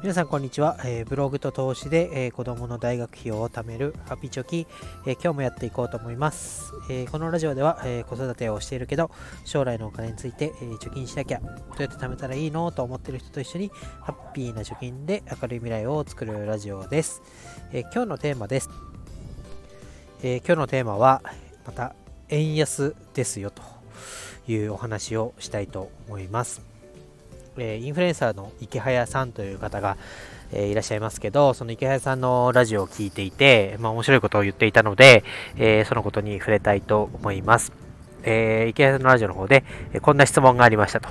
皆さんこんにちは、えー、ブログと投資で、えー、子供の大学費用を貯めるハピチョキ、えー、今日もやっていこうと思います、えこのラジオでは、え子育てをしているけど将来のお金について、え貯金しなきゃどうやって貯めたらいいのと思っている人と一緒にハッピーな貯金で明るい未来を作るラジオです、え今日のテーマです、え今日のテーマはまた円安ですよというお話をしたいと思います。えインフルエンサーの池早さんという方が、えいらっしゃいますけど、その池早さんのラジオを聞いていて、まあ、面白いことを言っていたので、えそのことに触れたいと思います。え池早さんのラジオの方で、えこんな質問がありましたと。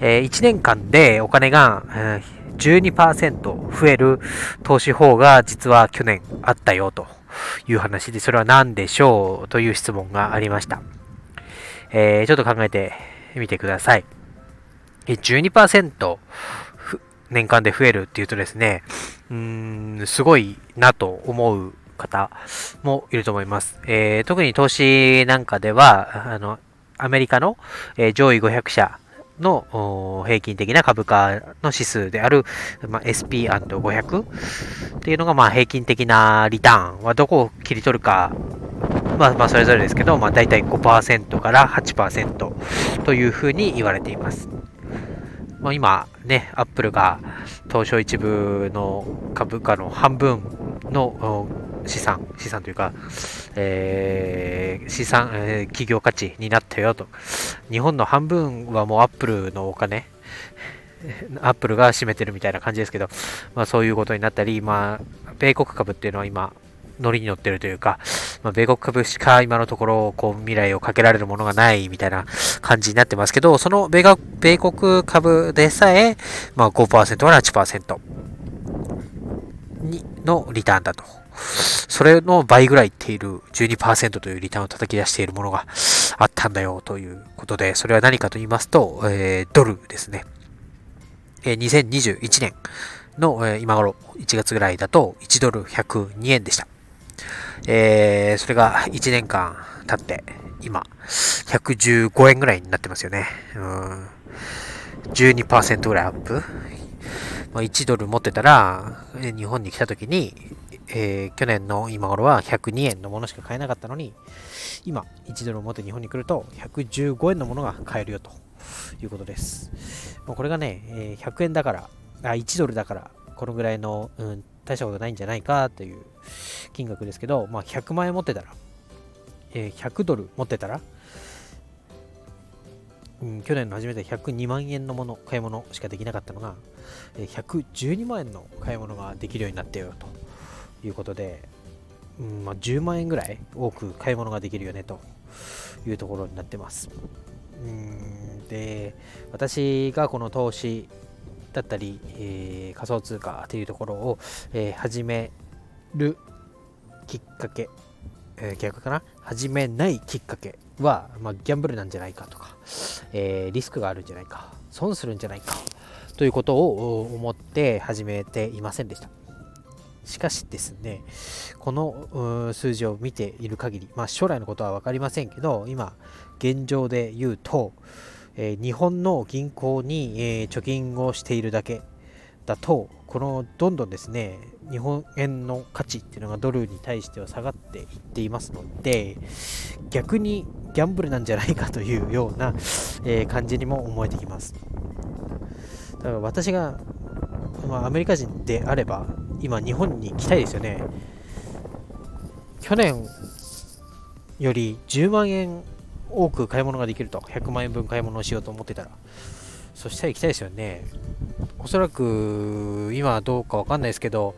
え1年間でお金が、え12%増える投資法が実は去年あったよという話で、それは何でしょうという質問がありました。え、ちょっと考えてみてください。12%年間で増えるっていうとですね、うーん、すごいなと思う方もいると思います。えー、特に投資なんかでは、あの、アメリカの、えー、上位500社の平均的な株価の指数である、まあ、SP&500 っていうのが、まあ、平均的なリターンはどこを切り取るか、まあ、まあ、それぞれですけど、まあ、大体5%から8%というふうに言われています。まあ、今ね、アップルが東証一部の株価の半分の資産、資産というか、えー、資産、えー、企業価値になったよと。日本の半分はもうアップルのお金、アップルが占めてるみたいな感じですけど、まあそういうことになったり、まあ、米国株っていうのは今、ノリに乗ってるというか、まあ、米国株しか今のところ、こう、未来をかけられるものがないみたいな感じになってますけど、その米米国株でさえ、まあ5%から8%にのリターンだと。それの倍ぐらいいっている12%というリターンを叩き出しているものがあったんだよということで、それは何かと言いますと、えー、ドルですね。えー、2021年の、えー、今頃1月ぐらいだと1ドル102円でした。えー、それが1年間経って、今、115円ぐらいになってますよね。うん。12%ぐらいアップ。まあ、1ドル持ってたら、日本に来た時に、えー、去年の今頃は102円のものしか買えなかったのに、今、1ドルを持って日本に来ると、115円のものが買えるよということです。もうこれがね、え、100円だから、あ、1ドルだから、このぐらいの、うん、大したことないんじゃないかという金額ですけど、まあ、100万円持ってたら、えー、100ドル持ってたら、うん、去年の初めて102万円のもの、買い物しかできなかったのが、え112万円の買い物ができるようになったよということで、うんまあ、10万円ぐらい多く買い物ができるよねというところになってます。うんで私がこの投資だったり、えー、仮想通貨というところを、えー、始めるきっかけ、えー、逆かな？始めないきっかけは、まあ、ギャンブルなんじゃないかとか、えー、リスクがあるんじゃないか損するんじゃないかということを思って始めていませんでした。しかしですねこの数字を見ている限り、まあ、将来のことは分かりませんけど今現状で言うと、えー、日本の銀行に、えー、貯金をしているだけだとこのどんどんですね日本円の価値っていうのがドルに対しては下がっていっていますので逆にギャンブルなんじゃないかというような、えー、感じにも思えてきます。だから私が、まあ、アメリカ人であれば今日本に来たいですよね。去年より10万円多く買い物ができると。100万円分買い物をしようと思ってたら。そしたら行きたいですよね。おそらく今はどうかわかんないですけど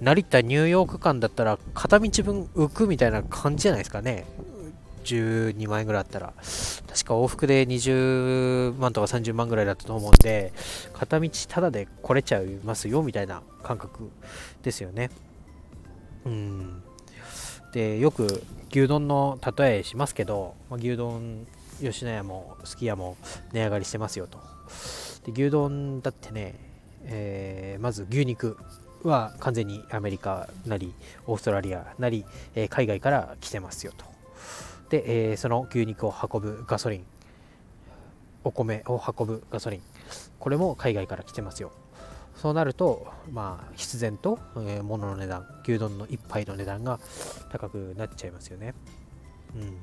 成田ニューヨーク間だったら片道分浮くみたいな感じじゃないですかね。12万円ぐらいあったら。確か往復で20万とか30万ぐらいだったと思うんで片道ただで来れちゃいますよみたいな感覚ですよね。うん。でよく牛丼の例えしますけど、まあ、牛丼吉野家もすき家も値上がりしてますよと。で牛丼だってね、えー、まず牛肉は完全にアメリカなりオーストラリアなり、えー、海外から来てますよと。で、えー、その牛肉を運ぶガソリンお米を運ぶガソリンこれも海外から来てますよ。そうなると、まあ、必然と、えー、物の値段、牛丼の1杯の値段が高くなっちゃいますよね。うん、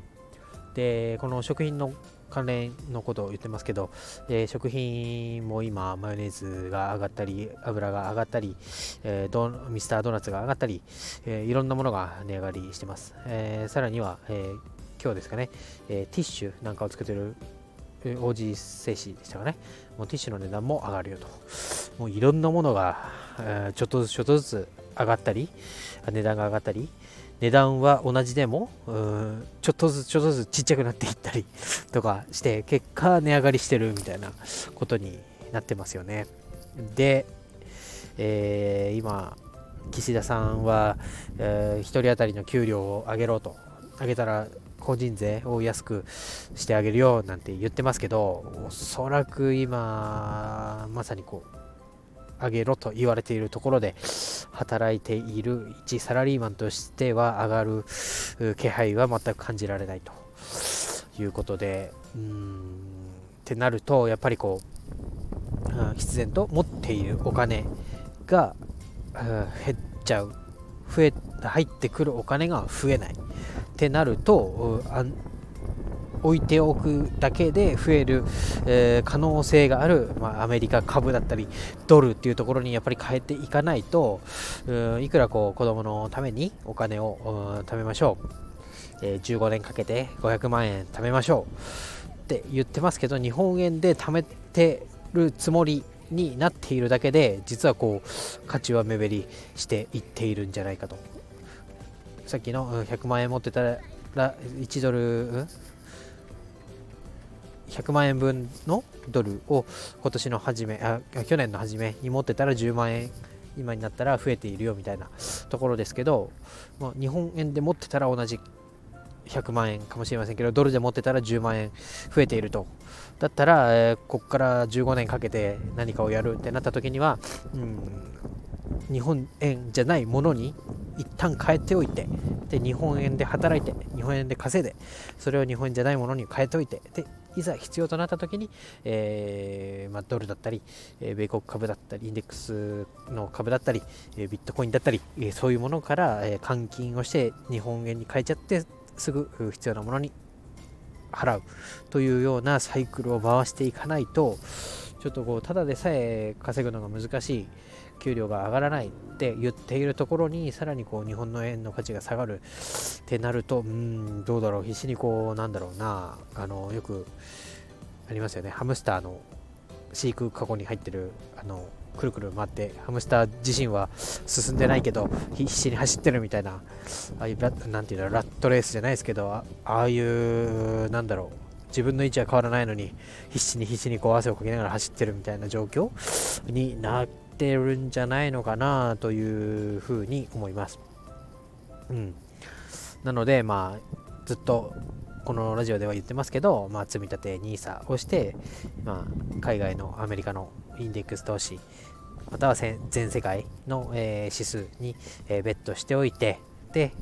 で、この食品の関連のことを言ってますけど、えー、食品も今、マヨネーズが上がったり、油が上がったり、えー、ミスタードーナツが上がったり、えー、いろんなものが値上がりしてます。えさらには、え今日ですかね、えティッシュなんかを作ってる王子製紙でしたかね、もうティッシュの値段も上がるよと。もういろんなものが、えー、ちょっとずつちょっとずつ上がったり、値段が上がったり、値段は同じでも、うんちょっとずつちょっとずつちっちゃくなっていったり とかして、結果値上がりしてるみたいなことになってますよね。で、えー、今、岸田さんは、えー、1人当たりの給料を上げろと、上げたら法人税を安くしてあげるよなんて言ってますけど、おそらく今、まさにこう、上げろと言われているところで働いている一サラリーマンとしては上がる気配は全く感じられないということで、うーんってなると、やっぱりこう、必然と持っているお金が減っちゃう、増え、入ってくるお金が増えない。ってなると置いておくだけで増える、えー、可能性がある、まあ、アメリカ株だったりドルっていうところにやっぱり変えていかないといくらこう子供のためにお金を貯めましょう、えー、15年かけて500万円貯めましょう。って言ってますけど日本円で貯めてるつもりになっているだけで実はこう価値は目減りしていっているんじゃないかと。さっきの100万円持ってたら1ドル、100万円分のドルを今年の初めあ去年の初めに持ってたら10万円今になったら増えているよみたいなところですけど、まあ、日本円で持ってたら同じ100万円かもしれませんけどドルで持ってたら10万円増えていると。だったら、えー、ここから15年かけて何かをやるってなった時には、うん、日本円じゃないものに一旦変えておいてで日本円で働いて日本円で稼いでそれを日本円じゃないものに変えておいてでいざ必要となった時に、えー、まあ、ドルだったり、えー、米国株だったりインデックスの株だったり、えー、ビットコインだったり、えそういうものから、え換金をして日本円に変えちゃってすぐ必要なものに払う。というようなサイクルを回していかないとちょっとこうただでさえ稼ぐのが難しい給料が上がらないって言っているところにさらにこう日本の円の価値が下がるってなるとうんどうだろう必死にこうなんだろうなあのよくありますよね。ハムスターの飼育カゴに入ってるあのくるくる回ってハムスター自身は進んでないけど必死に走ってるみたいなああいうラなんていうのラットレースじゃないですけどああいうなんだろう自分の位置は変わらないのに必死に必死にこう汗をかきながら走ってるみたいな状況になってるんじゃないのかなというふうに思います。うん、なので、まあ、ずっとこのラジオでは言ってますけど、まあ、積み立て NISA をして、まあ、海外のアメリカのインデックス投資または全世界の、えー、指数に、えー、ベットしておいてで、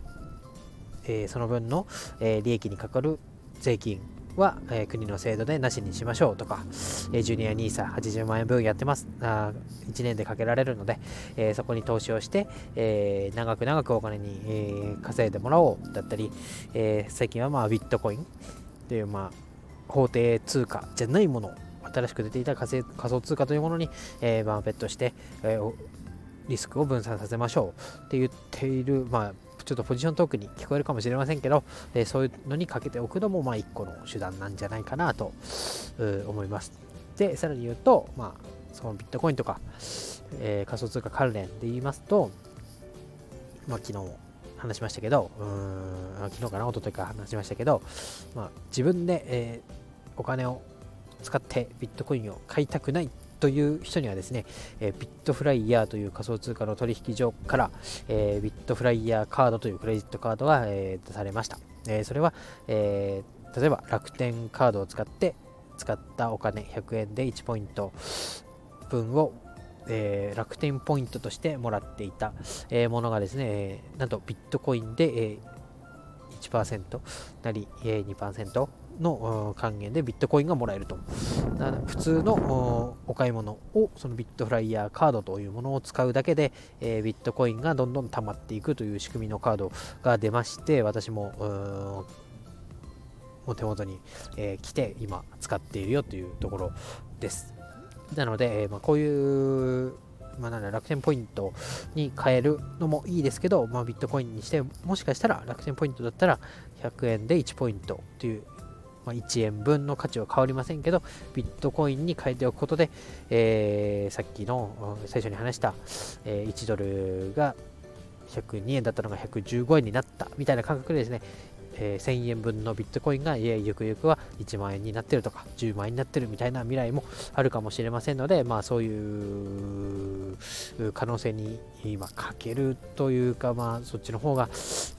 えー、その分の、え利益にかかる税金は、えー、国の制度でなしにしましょうとか、えー、ジュニア NISA80 万円分やってます。あ1年でかけられるので、えー、そこに投資をして、え長く長くお金に、え稼いでもらおうだったり、え最近はまあビットコインという、まあ、法定通貨じゃないもの新しく出ていた仮想通貨というものに、えー、バーベットして、えリスクを分散させましょうって言っている、まあ、ちょっとポジショントークに聞こえるかもしれませんけど、えー、そういうのにかけておくのも、まあ、一個の手段なんじゃないかなと思います。で、さらに言うと、まあ、そのビットコインとか、えー、仮想通貨関連で言いますと、まあ、昨日も話しましたけど、うん昨日かな、一昨日か話しましたけど、まあ、自分で、えー、お金を使ってビットコインを買いたくないという人にはですね、えビットフライヤーという仮想通貨の取引所から、えビットフライヤーカードというクレジットカードが、え出されました。えそれは、え例えば楽天カードを使って使ったお金100円で1ポイント分をえー、楽天ポイントとしてもらっていた、えー、ものがですね、えー、なんとビットコインで、えー、1%なり、え、2%の還元でビットコインがもらえると。普通のお買い物をそのビットフライヤーカードというものを使うだけで、えー、ビットコインがどんどん溜まっていくという仕組みのカードが出まして私もお手元に、えー、来て今使っているよというところです。なので、えー、まあ、こういうまあ、楽天ポイントに変えるのもいいですけど、まあ、ビットコインにしてもしかしたら楽天ポイントだったら100円で1ポイントという、まあ、1円分の価値は変わりませんけどビットコインに変えておくことで、えー、さっきの最初に話した、えー、1ドルが102円だったのが115円になったみたいな感覚でですね、えー、1000円分のビットコインがいやゆくゆくは1万円になってるとか10万円になってるみたいな未来もあるかもしれませんので、まあ、そういう可能性に今かけるというか、まあ、そっちの方が、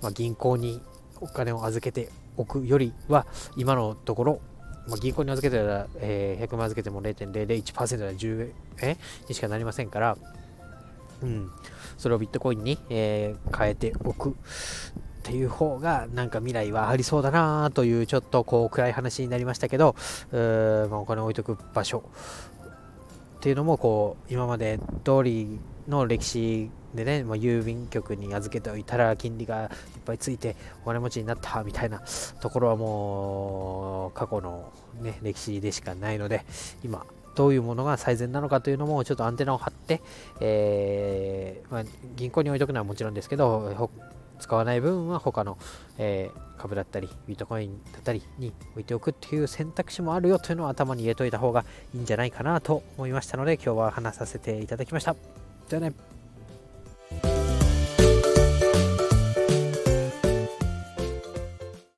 まあ、銀行にお金を預けておくよりは今のところまあ、銀行に預けてたら、えー、100万預けても0.001%で10円にしかなりませんから、うん、それをビットコインに、えー、変えておくっていう方がなんか未来はありそうだなというちょっとこう暗い話になりましたけど、まあ、お金を置いとく場所っていうのもこう今まで通りの歴史でね、まあ、郵便局に預けておいたら金利がいっぱいついてお金持ちになったみたいなところはもう過去の、ね、歴史でしかないので今どういうものが最善なのかというのもちょっとアンテナを張って、えーまあ、銀行に置いとくのはもちろんですけど使わない分は他の、えー、株だったり、ビットコインだったりに置いておくっていう選択肢もあるよというのを頭に入れといた方がいいんじゃないかなと思いましたので、今日は話させていただきました。じゃあね。